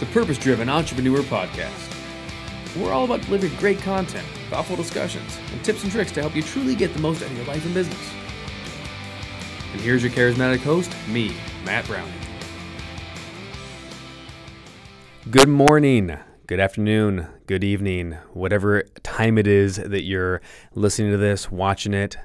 the Purpose Driven Entrepreneur Podcast. We're all about delivering great content, thoughtful discussions, and tips and tricks to help you truly get the most out of your life and business. And here's your charismatic host, me, Matt Brauning. Good morning, good afternoon, good evening, whatever time it is that you're listening to this, watching it.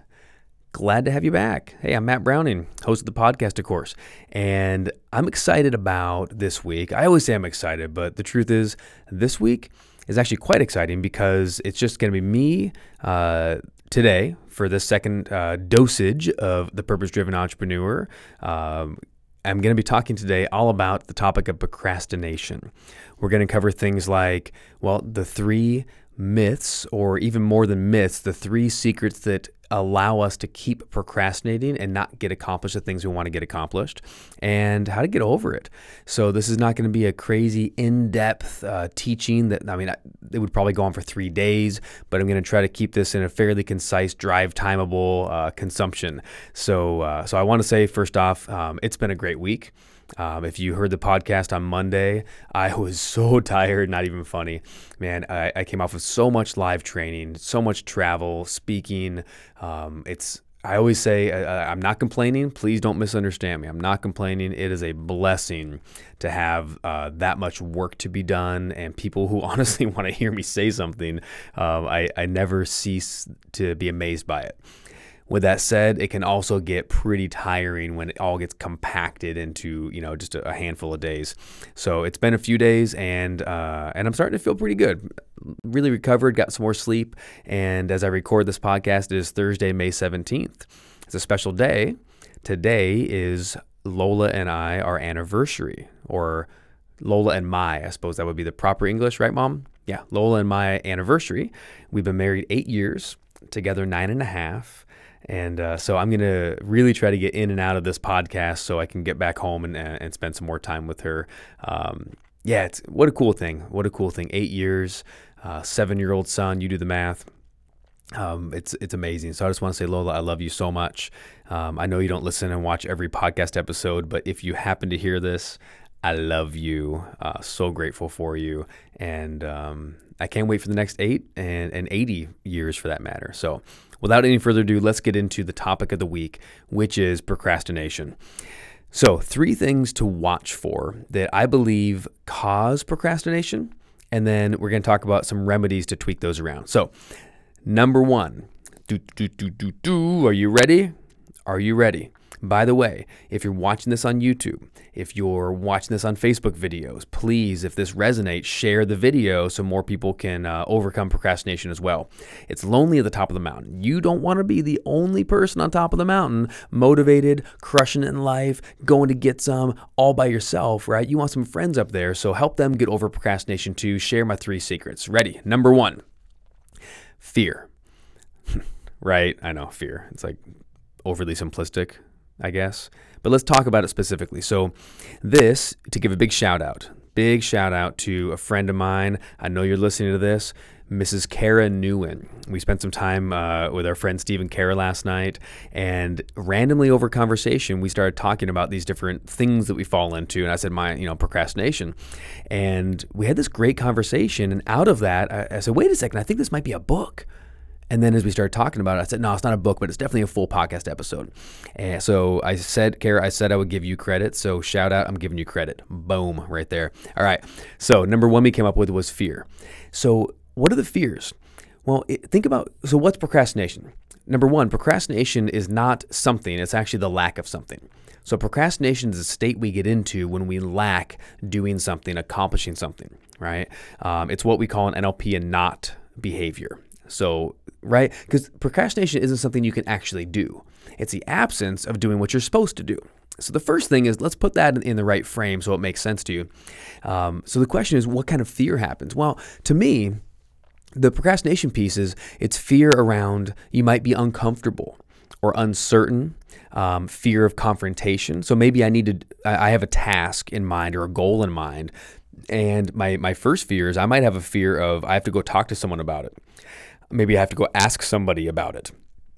Glad to have you back. Hey, I'm Matt Brauning, host of the podcast, of course. And I'm excited about this week. I always say I'm excited, but the truth is, this week is actually quite exciting because it's just going to be me uh, today for the second uh, dosage of the Purpose Driven Entrepreneur. Um, I'm going to be talking today all about the topic of procrastination. We're going to cover things like, well, the three myths, or even more than myths, the three secrets that allow us to keep procrastinating and not get accomplished the things we want to get accomplished and how to get over it. So, this is not going to be a crazy in depth uh, teaching that, I mean, it would probably go on for three days, but I'm going to try to keep this in a fairly concise, drive timeable uh, consumption. So, uh, so I want to say, first off, um, it's been a great week. Um, if you heard the podcast on Monday, I was so tired, not even funny. Man, I, I came off of so much live training, so much travel, speaking. Um, it's I always say uh, I'm not complaining. Please don't misunderstand me. I'm not complaining. It is a blessing to have uh, that much work to be done and people who honestly want to hear me say something. Um, I, I never cease to be amazed by it. With that said, it can also get pretty tiring when it all gets compacted into you know just a, handful of days. So it's been a few days, and uh, and I'm starting to feel pretty good. Really recovered, got some more sleep, and as I record this podcast, it is Thursday, May 17th. It's a special day. Today is Lola and I our anniversary, or Lola and my, I suppose that would be the proper English, right, Mom? Yeah, Lola and my anniversary. We've been married eight years, together nine and a half. And uh, so I'm going to really try to get in and out of this podcast so I can get back home and, and spend some more time with her. Um, yeah, it's what a cool thing. What a cool thing. Eight years, uh, seven year old son, you do the math. Um, it's it's amazing. So I just want to say, Lola, I love you so much. Um, I know you don't listen and watch every podcast episode, but if you happen to hear this, I love you. Uh, so grateful for you, and um, I can't wait for the next eight and, and 80 years for that matter. So without any further ado, let's get into the topic of the week, which is procrastination. So, three things to watch for that I believe cause procrastination. And then we're going to talk about some remedies to tweak those around. So, number one, do, do, do, do, do. Are you ready? Are you ready? By the way, if you're watching this on YouTube, if you're watching this on Facebook videos, please, if this resonates, share the video so more people can uh, overcome procrastination as well. It's lonely at the top of the mountain. You don't want to be the only person on top of the mountain, motivated, crushing it in life, going to get some all by yourself, right? You want some friends up there, so help them get over procrastination too. Share my three secrets. Ready? Number one fear. right? I know, fear. It's like overly simplistic. I guess. But let's talk about it specifically. So, this, to give a big shout out, big shout out to a friend of mine. I know you're listening to this, Mrs. Kara Newen. We spent some time uh, with our friend Stephen Kara last night, and randomly over conversation, we started talking about these different things that we fall into. And I said, my, you know, procrastination. And we had this great conversation. And out of that, I, I said, wait a second, I think this might be a book. And then as we started talking about it, I said, no, it's not a book, but it's definitely a full podcast episode. And so I said, Kara, I said I would give you credit. So shout out, I'm giving you credit. Boom, right there. All right. So number one we came up with was fear. So what are the fears? Well, it, think about so what's procrastination? Number one, procrastination is not something, it's actually the lack of something. So, procrastination is a state we get into when we lack doing something, accomplishing something, right? Um, it's what we call an NLP and not behavior. So, right? Because procrastination isn't something you can actually do, it's the absence of doing what you're supposed to do. So, the first thing is let's put that in the right frame so it makes sense to you. Um, so, the question is, what kind of fear happens? Well, to me, the procrastination piece is it's fear around you might be uncomfortable or uncertain, um, fear of confrontation. So maybe I need to, I have a task in mind or a goal in mind. And my, my first fear is I might have a fear of I have to go talk to someone about it maybe I have to go ask somebody about it.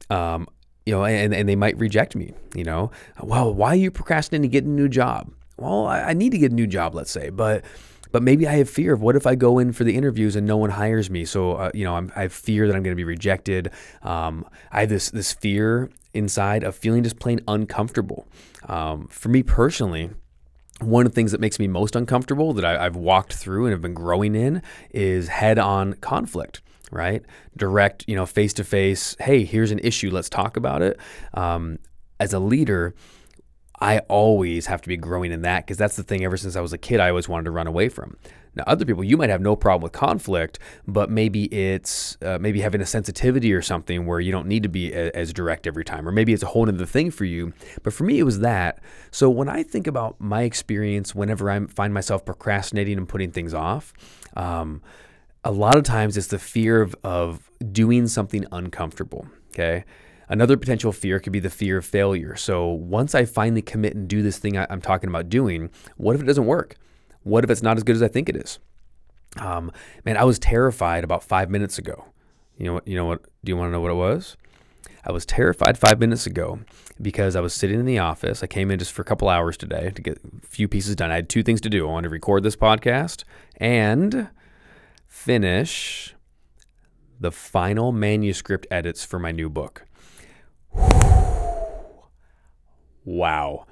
Um, you know, and, and they might reject me, you know. Well, why are you procrastinating to get a new job? Well, I, I need to get a new job, let's say, but But maybe I have fear of what if I go in for the interviews and no one hires me? So uh, you know, I'm, i have fear that I'm going to be rejected. Um, I have this this fear inside of feeling just plain uncomfortable. Um, for me personally, one of the things that makes me most uncomfortable that I, have walked through and have been growing in is head on conflict right direct you know face to face hey here's an issue let's talk about it um, as a leader I always have to be growing in that because that's the thing ever since I was a kid I always wanted to run away from. Now, other people, you might have no problem with conflict, but maybe it's uh, maybe having a sensitivity or something where you don't need to be a, as direct every time, or maybe it's a whole other thing for you. But for me, it was that. So when I think about my experience, whenever I find myself procrastinating and putting things off, um, a lot of times it's the fear of, of doing something uncomfortable. Okay. Another potential fear could be the fear of failure. So once I finally commit and do this thing I, am talking about doing, what if it doesn't work? What if it's not as good as I think it is? Um, man, I was terrified about five minutes ago. You know what? You know what? Do you want to know what it was? I was terrified five minutes ago because I was sitting in the office. I came in just for a couple hours today to get a few pieces done. I had two things to do. I wanted to record this podcast and finish the final manuscript edits for my new book. wow.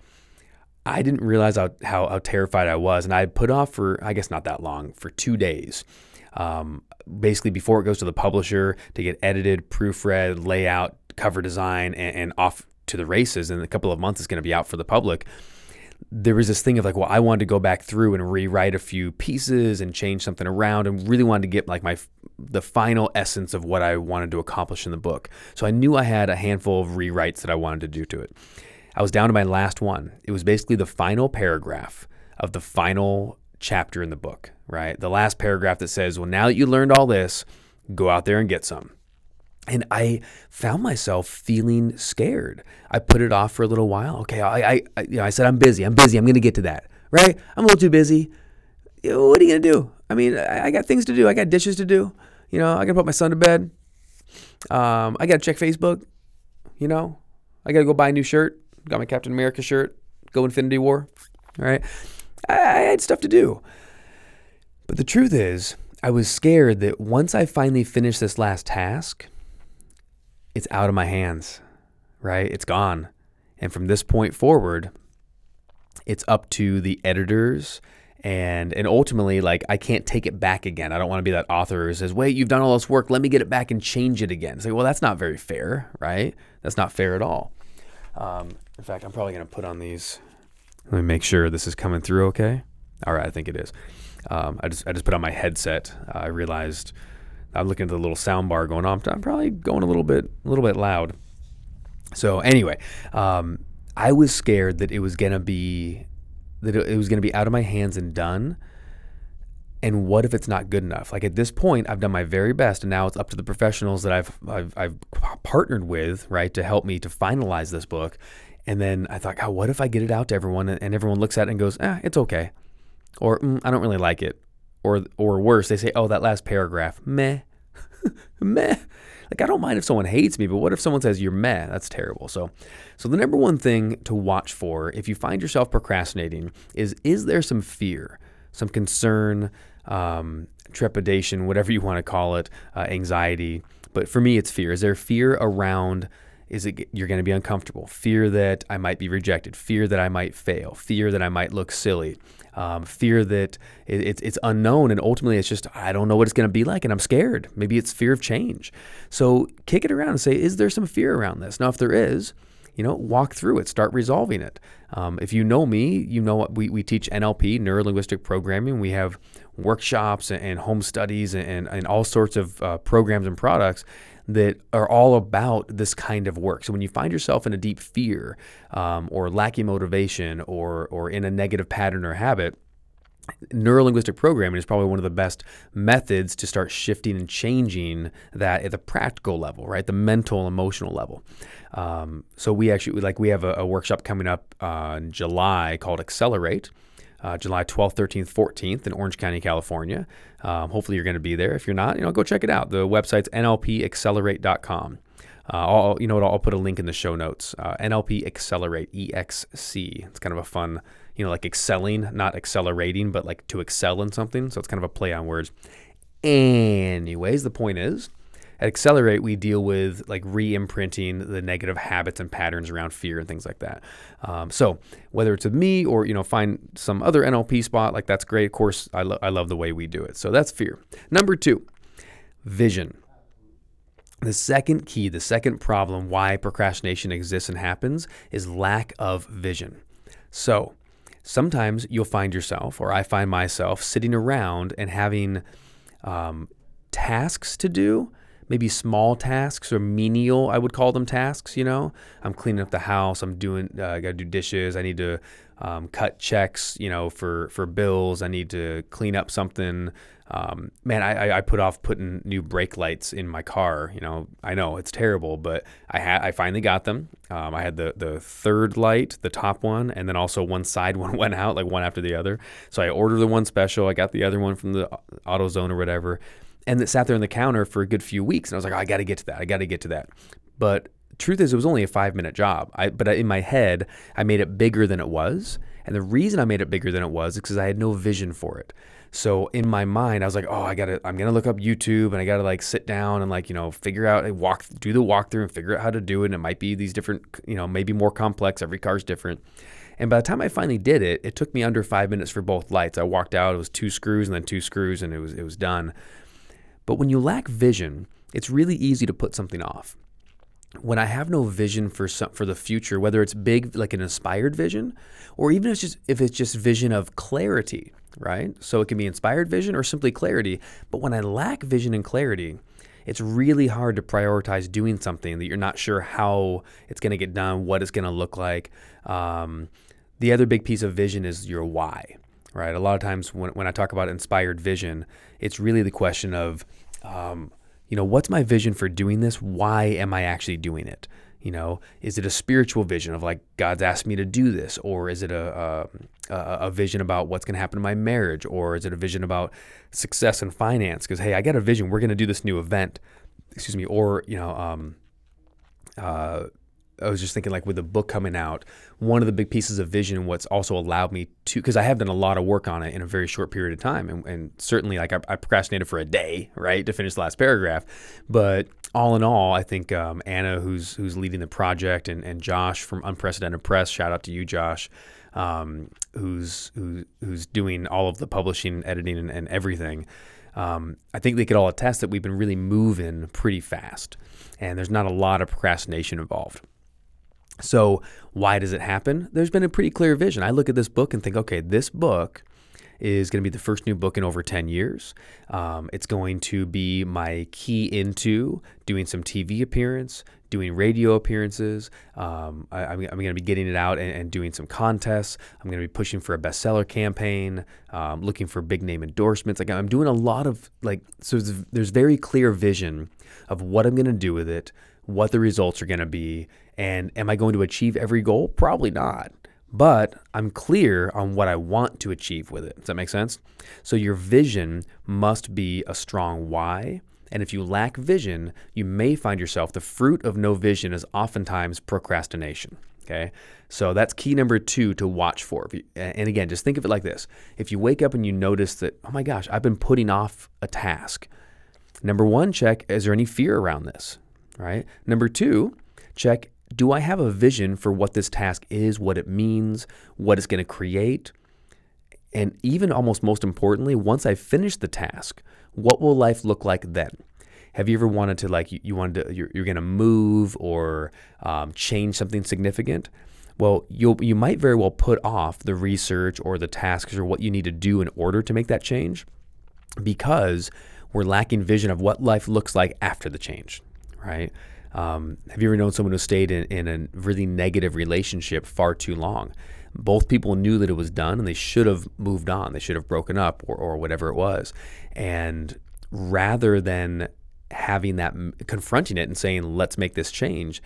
I didn't realize how, how, how, terrified I was. And I put off for, I guess not that long, for two days. Um, basically, before it goes to the publisher to get edited, proofread, layout, cover design, and, and off to the races. In a couple of months, it's going to be out for the public. There was this thing of like, well, I wanted to go back through and rewrite a few pieces and change something around, and really wanted to get like my the final essence of what I wanted to accomplish in the book. So I knew I had a handful of rewrites that I wanted to do to it. I was down to my last one. It was basically the final paragraph of the final chapter in the book, right? The last paragraph that says, Well, now that you learned all this, go out there and get some. And I found myself feeling scared. I put it off for a little while. Okay, I, I, you know, I said, I'm busy. I'm busy. I'm going to get to that, right? I'm a little too busy. You know, what are you going to do? I mean, I, I, got things to do. I got dishes to do. You know, I got to put my son to bed. Um, I got to check Facebook. You know, I got to go buy a new shirt got my Captain America shirt, go Infinity War. All right. I, I had stuff to do. But the truth is, I was scared that once I finally finished this last task, it's out of my hands, right? It's gone. And from this point forward, it's up to the editors and and ultimately like I can't take it back again. I don't want to be that author who says, "Wait, you've done all this work, let me get it back and change it again." It's like, well, that's not very fair, right? That's not fair at all. Um, in fact, I'm probably going to put on these. Let me make sure this is coming through okay. All right, I think it is. Um, I just I just put on my headset. Uh, I realized I'm looking at the little sound bar going on. I'm probably going a little bit a little bit loud. So anyway, um, I was scared that it was gonna be that it was gonna be out of my hands and done and what if it's not good enough? Like at this point, I've done my very best, and now it's up to the professionals that I've I've, I've partnered with, right, to help me to finalize this book. And then I thought, God, what if I get it out to everyone, and everyone looks at it and goes, "Ah, it's okay," or mm, "I don't really like it," or or worse, they say, "Oh, that last paragraph, meh, meh." Like I don't mind if someone hates me, but what if someone says you're meh? That's terrible. So, so the number one thing to watch for if you find yourself procrastinating is is there some fear? some concern, um, trepidation, whatever you want to call it, uh, anxiety. But for me, it's fear. Is there fear around? Is it you're going to be uncomfortable? Fear that I might be rejected. Fear that I might fail. Fear that I might look silly. Um, fear that it, it's it's unknown, and ultimately it's just I don't know what it's going to be like, and I'm scared. Maybe it's fear of change. So kick it around and say, is there some fear around this? Now, if there is, you know, walk through it, start resolving it. Um, if you know me, you know we, we teach NLP, neuro linguistic programming. We have workshops and, and home studies and, and all sorts of uh, programs and products that are all about this kind of work. So when you find yourself in a deep fear um, or lacking motivation or, or in a negative pattern or habit, neurolinguistic programming is probably one of the best methods to start shifting and changing that at the practical level, right? The mental, emotional level. Um, so we actually like we have a, a workshop coming up uh, in July called Excelerate. Uh, July 12th, 13th, 14th in Orange County, California. Um, hopefully, you're going to be there. If you're not, you know, go check it out. The website's nlpexcelerate.com. Uh, I'll, you know what? I'll put a link in the show notes. Uh, NLP Excelerate, EXC. It's kind of a fun, you know, like excelling, not accelerating, but like to excel in something. So it's kind of a play on words. Anyways, the point is, at Excelerate, we deal with like re imprinting the negative habits and patterns around fear and things like that. Um, so, whether it's with me or, you know, find some other NLP spot, like that's great. Of course, I, lo- I love the way we do it. So, that's fear. Number two, vision. The second key, the second problem why procrastination exists and happens is lack of vision. So, sometimes you'll find yourself, or I find myself, sitting around and having um, tasks to do maybe small tasks or menial, I would call them tasks. You know, I'm cleaning up the house. I'm doing. Uh, I got to do dishes. I need to um, cut checks. You know, for for bills. I need to clean up something. Um, man, I, I put off putting new brake lights in my car. You know, I know it's terrible, but I had I finally got them. Um, I had the the third light, the top one, and then also one side one went out, like one after the other. So I ordered the one special. I got the other one from the AutoZone or whatever and that sat there on the counter for a good few weeks. And I was like, oh, I got to get to that. I got to get to that. But truth is, it was only a five minute job. I, but in my head, I made it bigger than it was. And the reason I made it bigger than it was is because I had no vision for it. So in my mind, I was like, oh, I gotta, I'm gonna look up YouTube and I gotta like sit down and like, you know, figure out, walk, do the walkthrough and figure out how to do it. And it might be these different, you know, maybe more complex. Every car's different. And by the time I finally did it, it took me under five minutes for both lights. I walked out, it was two screws and then two screws, and it was it was done. But when you lack vision, it's really easy to put something off. When I have no vision for some, for the future, whether it's big like an inspired vision, or even if it's just if it's just vision of clarity, right? So it can be inspired vision or simply clarity. But when I lack vision and clarity, it's really hard to prioritize doing something that you're not sure how it's going to get done, what it's going to look like. Um, the other big piece of vision is your why, right? A lot of times when, when I talk about inspired vision, it's really the question of, um, you know, what's my vision for doing this? Why am I actually doing it? You know, is it a spiritual vision of like God's asked me to do this, or is it a a, a vision about what's going to happen in my marriage, or is it a vision about success and finance? Because hey, I got a vision. We're going to do this new event. Excuse me, or you know, um, uh, I was just thinking like with the book coming out, one of the big pieces of vision, what's also allowed me to, because I have done a lot of work on it in a very short period of time, and, and certainly like I, I, procrastinated for a day, right, to finish the last paragraph, but all in all, I think um, Anna, who's who's leading the project, and, and Josh from Unprecedented Press, shout out to you, Josh, um, who's who, who's doing all of the publishing, editing, and, and everything. Um, I think they could all attest that we've been really moving pretty fast, and there's not a lot of procrastination involved. So, why does it happen? There's been a pretty clear vision. I look at this book and think, okay, this book is going to be the first new book in over 10 years. Um, it's going to be my key into doing some TV appearance, doing radio appearances. Um, I, am going to be getting it out and, and, doing some contests. I'm going to be pushing for a bestseller campaign, um, looking for big name endorsements. Like I'm doing a lot of like, so there's, there's very clear vision of what I'm going to do with it, what the results are going to be, and am I going to achieve every goal? Probably not. But I'm clear on what I want to achieve with it. Does that make sense? So your vision must be a strong why. And if you lack vision, you may find yourself the fruit of no vision is oftentimes procrastination. Okay. So that's key number two to watch for. And again, just think of it like this if you wake up and you notice that, oh my gosh, I've been putting off a task, number one, check is there any fear around this? Right. Number two, check do I have a vision for what this task is, what it means, what it's going to create? And even almost most importantly, once I finish the task, what will life look like then? Have you ever wanted to like you, wanted to you're, you're going to move or um, change something significant? Well, you you might very well put off the research or the tasks or what you need to do in order to make that change because we're lacking vision of what life looks like after the change, right? Um, have you ever known someone who stayed in, in a really negative relationship far too long? Both people knew that it was done and they should have moved on. They should have broken up or, or whatever it was. And rather than having that, confronting it and saying, let's make this change,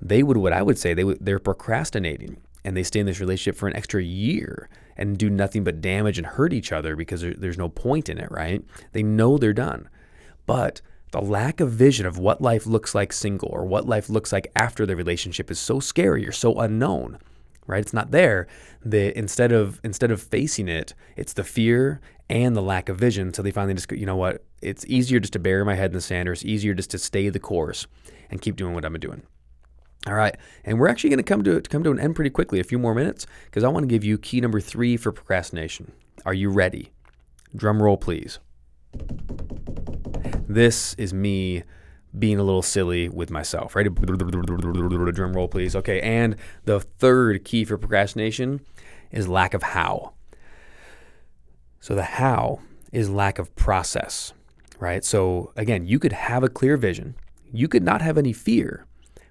they would, what I would say, they would, they're procrastinating and they stay in this relationship for an extra year and do nothing but damage and hurt each other because there, there's no point in it, right? They know they're done. But the lack of vision of what life looks like single or what life looks like after the relationship is so scary or so unknown right? It's not there. The instead of instead of facing it, it's the fear and the lack of vision. So they finally just you know what? It's easier just to bury my head in the sand, or it's easier just to stay the course and keep doing what I'm doing. All right, and we're actually going to come to come to an end pretty quickly, a few more minutes, because I want to give you key number three for procrastination. Are you ready? Drum roll, please. This is me being a little silly with myself, right? Drum roll, please. Okay, and the third key for procrastination is lack of how. So the how is lack of process, right? So again, you could have a clear vision, you could not have any fear,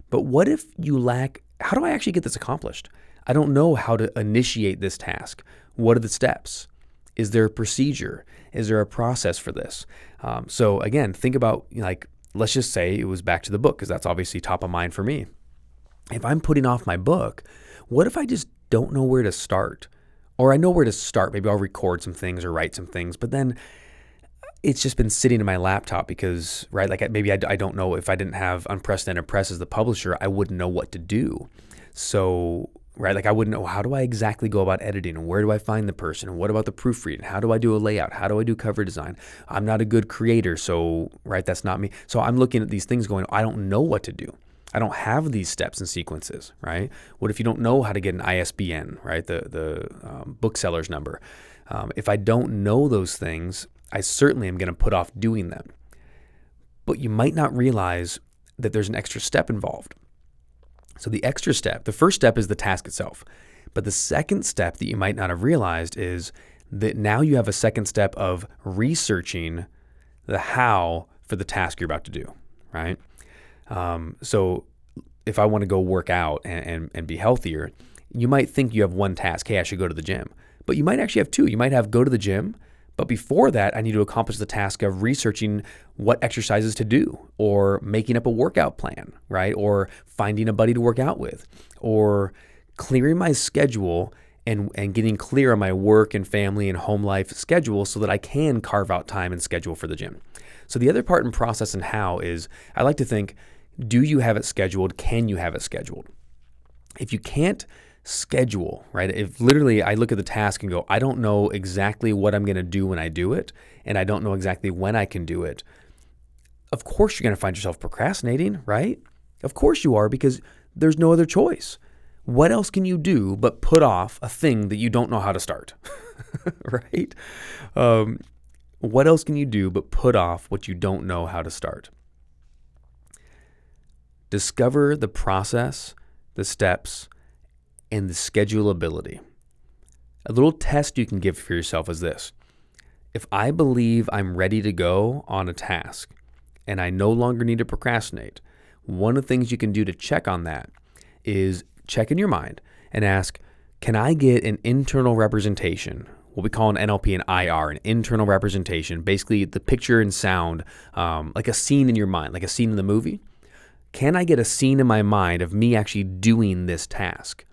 but what if you lack how do I actually get this accomplished? I don't know how to initiate this task. What are the steps? Is there a procedure? Is there a process for this? Um, so again, think about like let's just say it was back to the book because that's obviously top of mind for me. If I'm putting off my book, what if I just don't know where to start? Or I know where to start. Maybe I'll record some things or write some things, but then it's just been sitting in my laptop because, right, like maybe I, I don't know if I didn't have Unprecedented Press as the publisher, I wouldn't know what to do. So, right, like I wouldn't know how do I exactly go about editing and where do I find the person and what about the proofreading? How do I do a layout? How do I do cover design? I'm not a good creator, so, right, that's not me. So I'm looking at these things going, I don't know what to do. I don't have these steps and sequences, right? What if you don't know how to get an ISBN, right? The the um, bookseller's number. Um, if I don't know those things, I certainly am going to put off doing them. But you might not realize that there's an extra step involved. So, the extra step, the first step is the task itself. But the second step that you might not have realized is that now you have a second step of researching the how for the task you're about to do, right? Um, so, if I want to go work out and, and, and be healthier, you might think you have one task. Hey, I should go to the gym. But you might actually have two. You might have go to the gym but before that, I need to accomplish the task of researching what exercises to do or making up a workout plan, right? Or finding a buddy to work out with or clearing my schedule and, and getting clear on my work and family and home life schedule so that I can carve out time and schedule for the gym. So the other part in process and how is I like to think, do you have it scheduled? Can you have it scheduled? If you can't schedule, right? If literally I look at the task and go, I don't know exactly what I'm going to do when I do it, and I don't know exactly when I can do it, of course you're going to find yourself procrastinating, right? Of course you are because there's no other choice. What else can you do but put off a thing that you don't know how to start, right? Um, what else can you do but put off what you don't know how to start? Discover the process, the steps, and the schedulability. A little test you can give for yourself is this if I believe I'm ready to go on a task and I no longer need to procrastinate, one of the things you can do to check on that is check in your mind and ask, can I get an internal representation? What we call an NLP an IR, an internal representation, basically the picture and sound, um, like a scene in your mind, like a scene in the movie. Can I get a scene in my mind of me actually doing this task?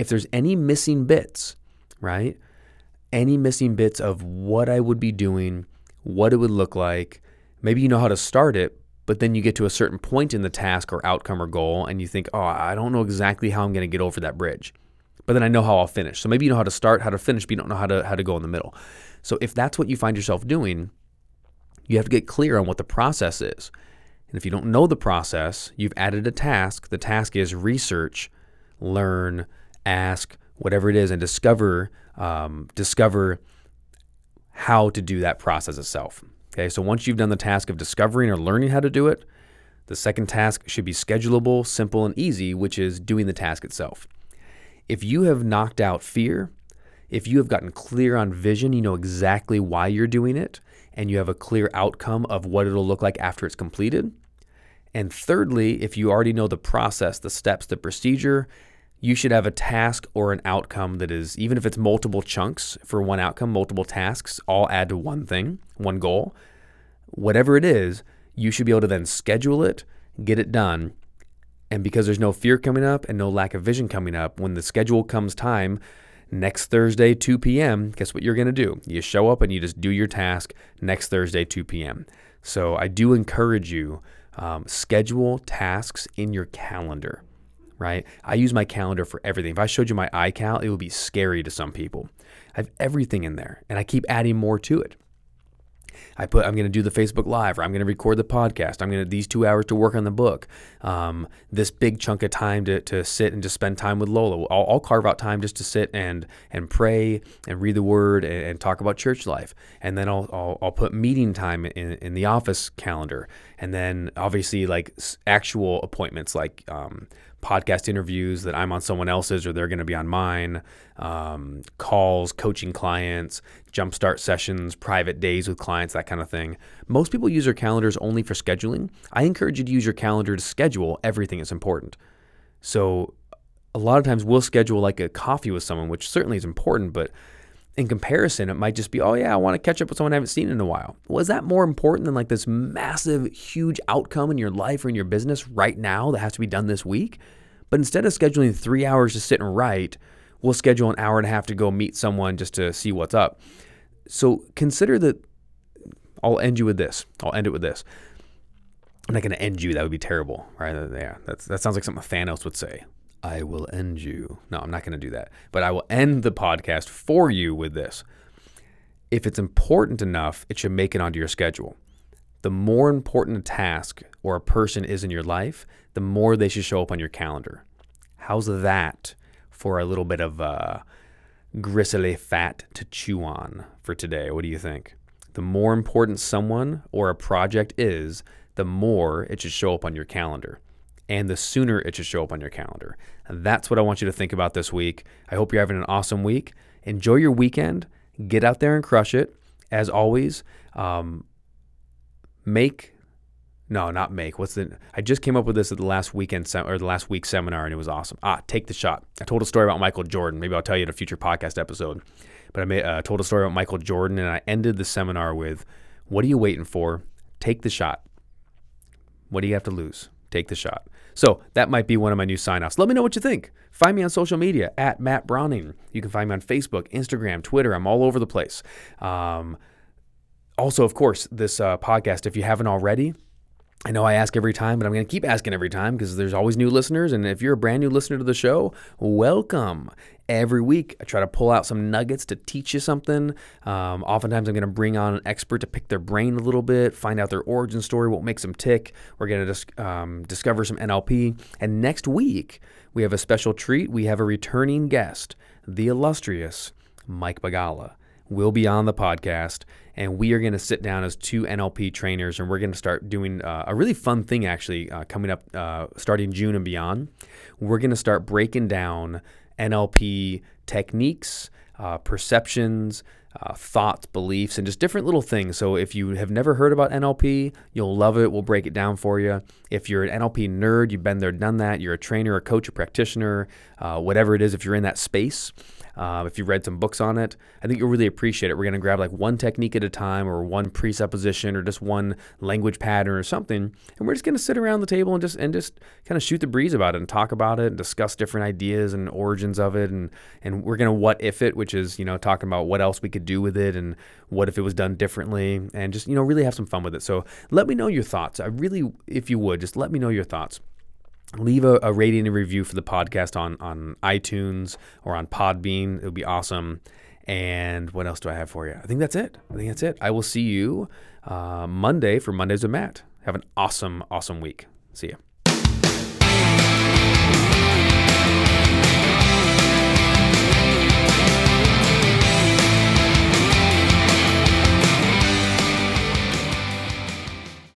If there's any missing bits, right? Any missing bits of what I would be doing, what it would look like. Maybe you know how to start it, but then you get to a certain point in the task or outcome or goal and you think, oh, I don't know exactly how I'm going to get over that bridge. But then I know how I'll finish. So maybe you know how to start, how to finish, but you don't know how to how to go in the middle. So if that's what you find yourself doing, you have to get clear on what the process is. And if you don't know the process, you've added a task. The task is research, learn, ask, whatever it is, and discover um, discover how to do that process itself. Okay, so once you've done the task of discovering or learning how to do it, the second task should be schedulable, simple, and easy, which is doing the task itself. If you have knocked out fear, if you have gotten clear on vision, you know exactly why you're doing it, and you have a clear outcome of what it'll look like after it's completed. And thirdly, if you already know the process, the steps, the procedure, you should have a task or an outcome that is, even if it's multiple chunks for one outcome, multiple tasks, all add to one thing, one goal. Whatever it is, you should be able to then schedule it, get it done. And because there's no fear coming up and no lack of vision coming up, when the schedule comes time, next Thursday, 2 p.m., guess what you're going to do? You show up and you just do your task next Thursday, 2 p.m. So I do encourage you, um, schedule tasks in your calendar right? I use my calendar for everything. If I showed you my iCal, it would be scary to some people. I have everything in there and I keep adding more to it. I put I'm going to do the Facebook Live, or I'm going to record the podcast. I'm going to these two hours to work on the book. Um, this big chunk of time to, to sit and just spend time with Lola. I'll, I'll, carve out time just to sit and and pray and read the Word and, and talk about church life. And then I'll, I'll, I'll put meeting time in, in the office calendar. And then obviously like actual appointments like um, podcast interviews that I'm on someone else's or they're going to be on mine, um, calls, coaching clients, jumpstart sessions, private days with clients, that kind of thing. Most people use their calendars only for scheduling. I encourage you to use your calendar to schedule everything that's important. So a lot of times we'll schedule like a coffee with someone, which certainly is important, but in comparison, it might just be, oh yeah, I want to catch up with someone I haven't seen in a while. Was that more important than like this massive, huge outcome in your life or in your business right now that has to be done this week? But instead of scheduling three hours to sit and write, we'll schedule an hour and a half to go meet someone just to see what's up. So consider that. I'll end you with this. I'll end it with this. I'm not going to end you. That would be terrible, right? Yeah, that's, that sounds like something Thanos would say. I will end you. No, I'm not going to do that. But I will end the podcast for you with this. If it's important enough, it should make it onto your schedule. The more important a task or a person is in your life, the more they should show up on your calendar. How's that for a little bit of uh, gristly fat to chew on for today? What do you think? The more important someone or a project is, the more it should show up on your calendar and the sooner it should show up on your calendar. That's what I want you to think about this week. I hope you're having an awesome week. Enjoy your weekend. Get out there and crush it. As always, um, make no, not make. What's the? I just came up with this at the last weekend sem- or the last week seminar, and it was awesome. Ah, take the shot. I told a story about Michael Jordan. Maybe I'll tell you in a future podcast episode. But I made, uh, told a story about Michael Jordan, and I ended the seminar with, "What are you waiting for? Take the shot. What do you have to lose? Take the shot." So that might be one of my new sign-offs. Let me know what you think. Find me on social media at Matt Brauning. You can find me on Facebook, Instagram, Twitter. I'm all over the place. Um, also, of course, this uh, podcast, if you haven't already, I know I ask every time, but I'm going to keep asking every time because there's always new listeners. And if you're a brand new listener to the show, welcome. Every week, I try to pull out some nuggets to teach you something. Um, oftentimes, I'm going to bring on an expert to pick their brain a little bit, find out their origin story, what makes them tick. We're going to dis- um, discover some NLP. And next week, we have a special treat. We have a returning guest, the illustrious Mike Bagala will be on the podcast and we are going to sit down as two NLP trainers and we're going to start doing uh, a really fun thing actually uh, coming up uh, starting June and beyond. We're going to start breaking down NLP techniques, uh, perceptions, uh, thoughts, beliefs, and just different little things. So if you have never heard about NLP, you'll love it. We'll break it down for you. If you're an NLP nerd, you've been there, done that, you're a trainer, a coach, a practitioner, uh, whatever it is, if you're in that space, um, if you've read some books on it, I think you'll really appreciate it. We're going to grab like one technique at a time or one presupposition or just one language pattern or something. And we're just going to sit around the table and just, and just kind of shoot the breeze about it and talk about it and discuss different ideas and origins of it. And, and we're going to what if it, which is, you know, talking about what else we could do with it and what if it was done differently and just, you know, really have some fun with it. So let me know your thoughts. I really, if you would, just let me know your thoughts leave a, a, rating and review for the podcast on on iTunes or on Podbean. It would be awesome. And what else do I have for you? I think that's it. I think that's it. I will see you uh, Monday for Mondays with Matt. Have an awesome, awesome week. See you.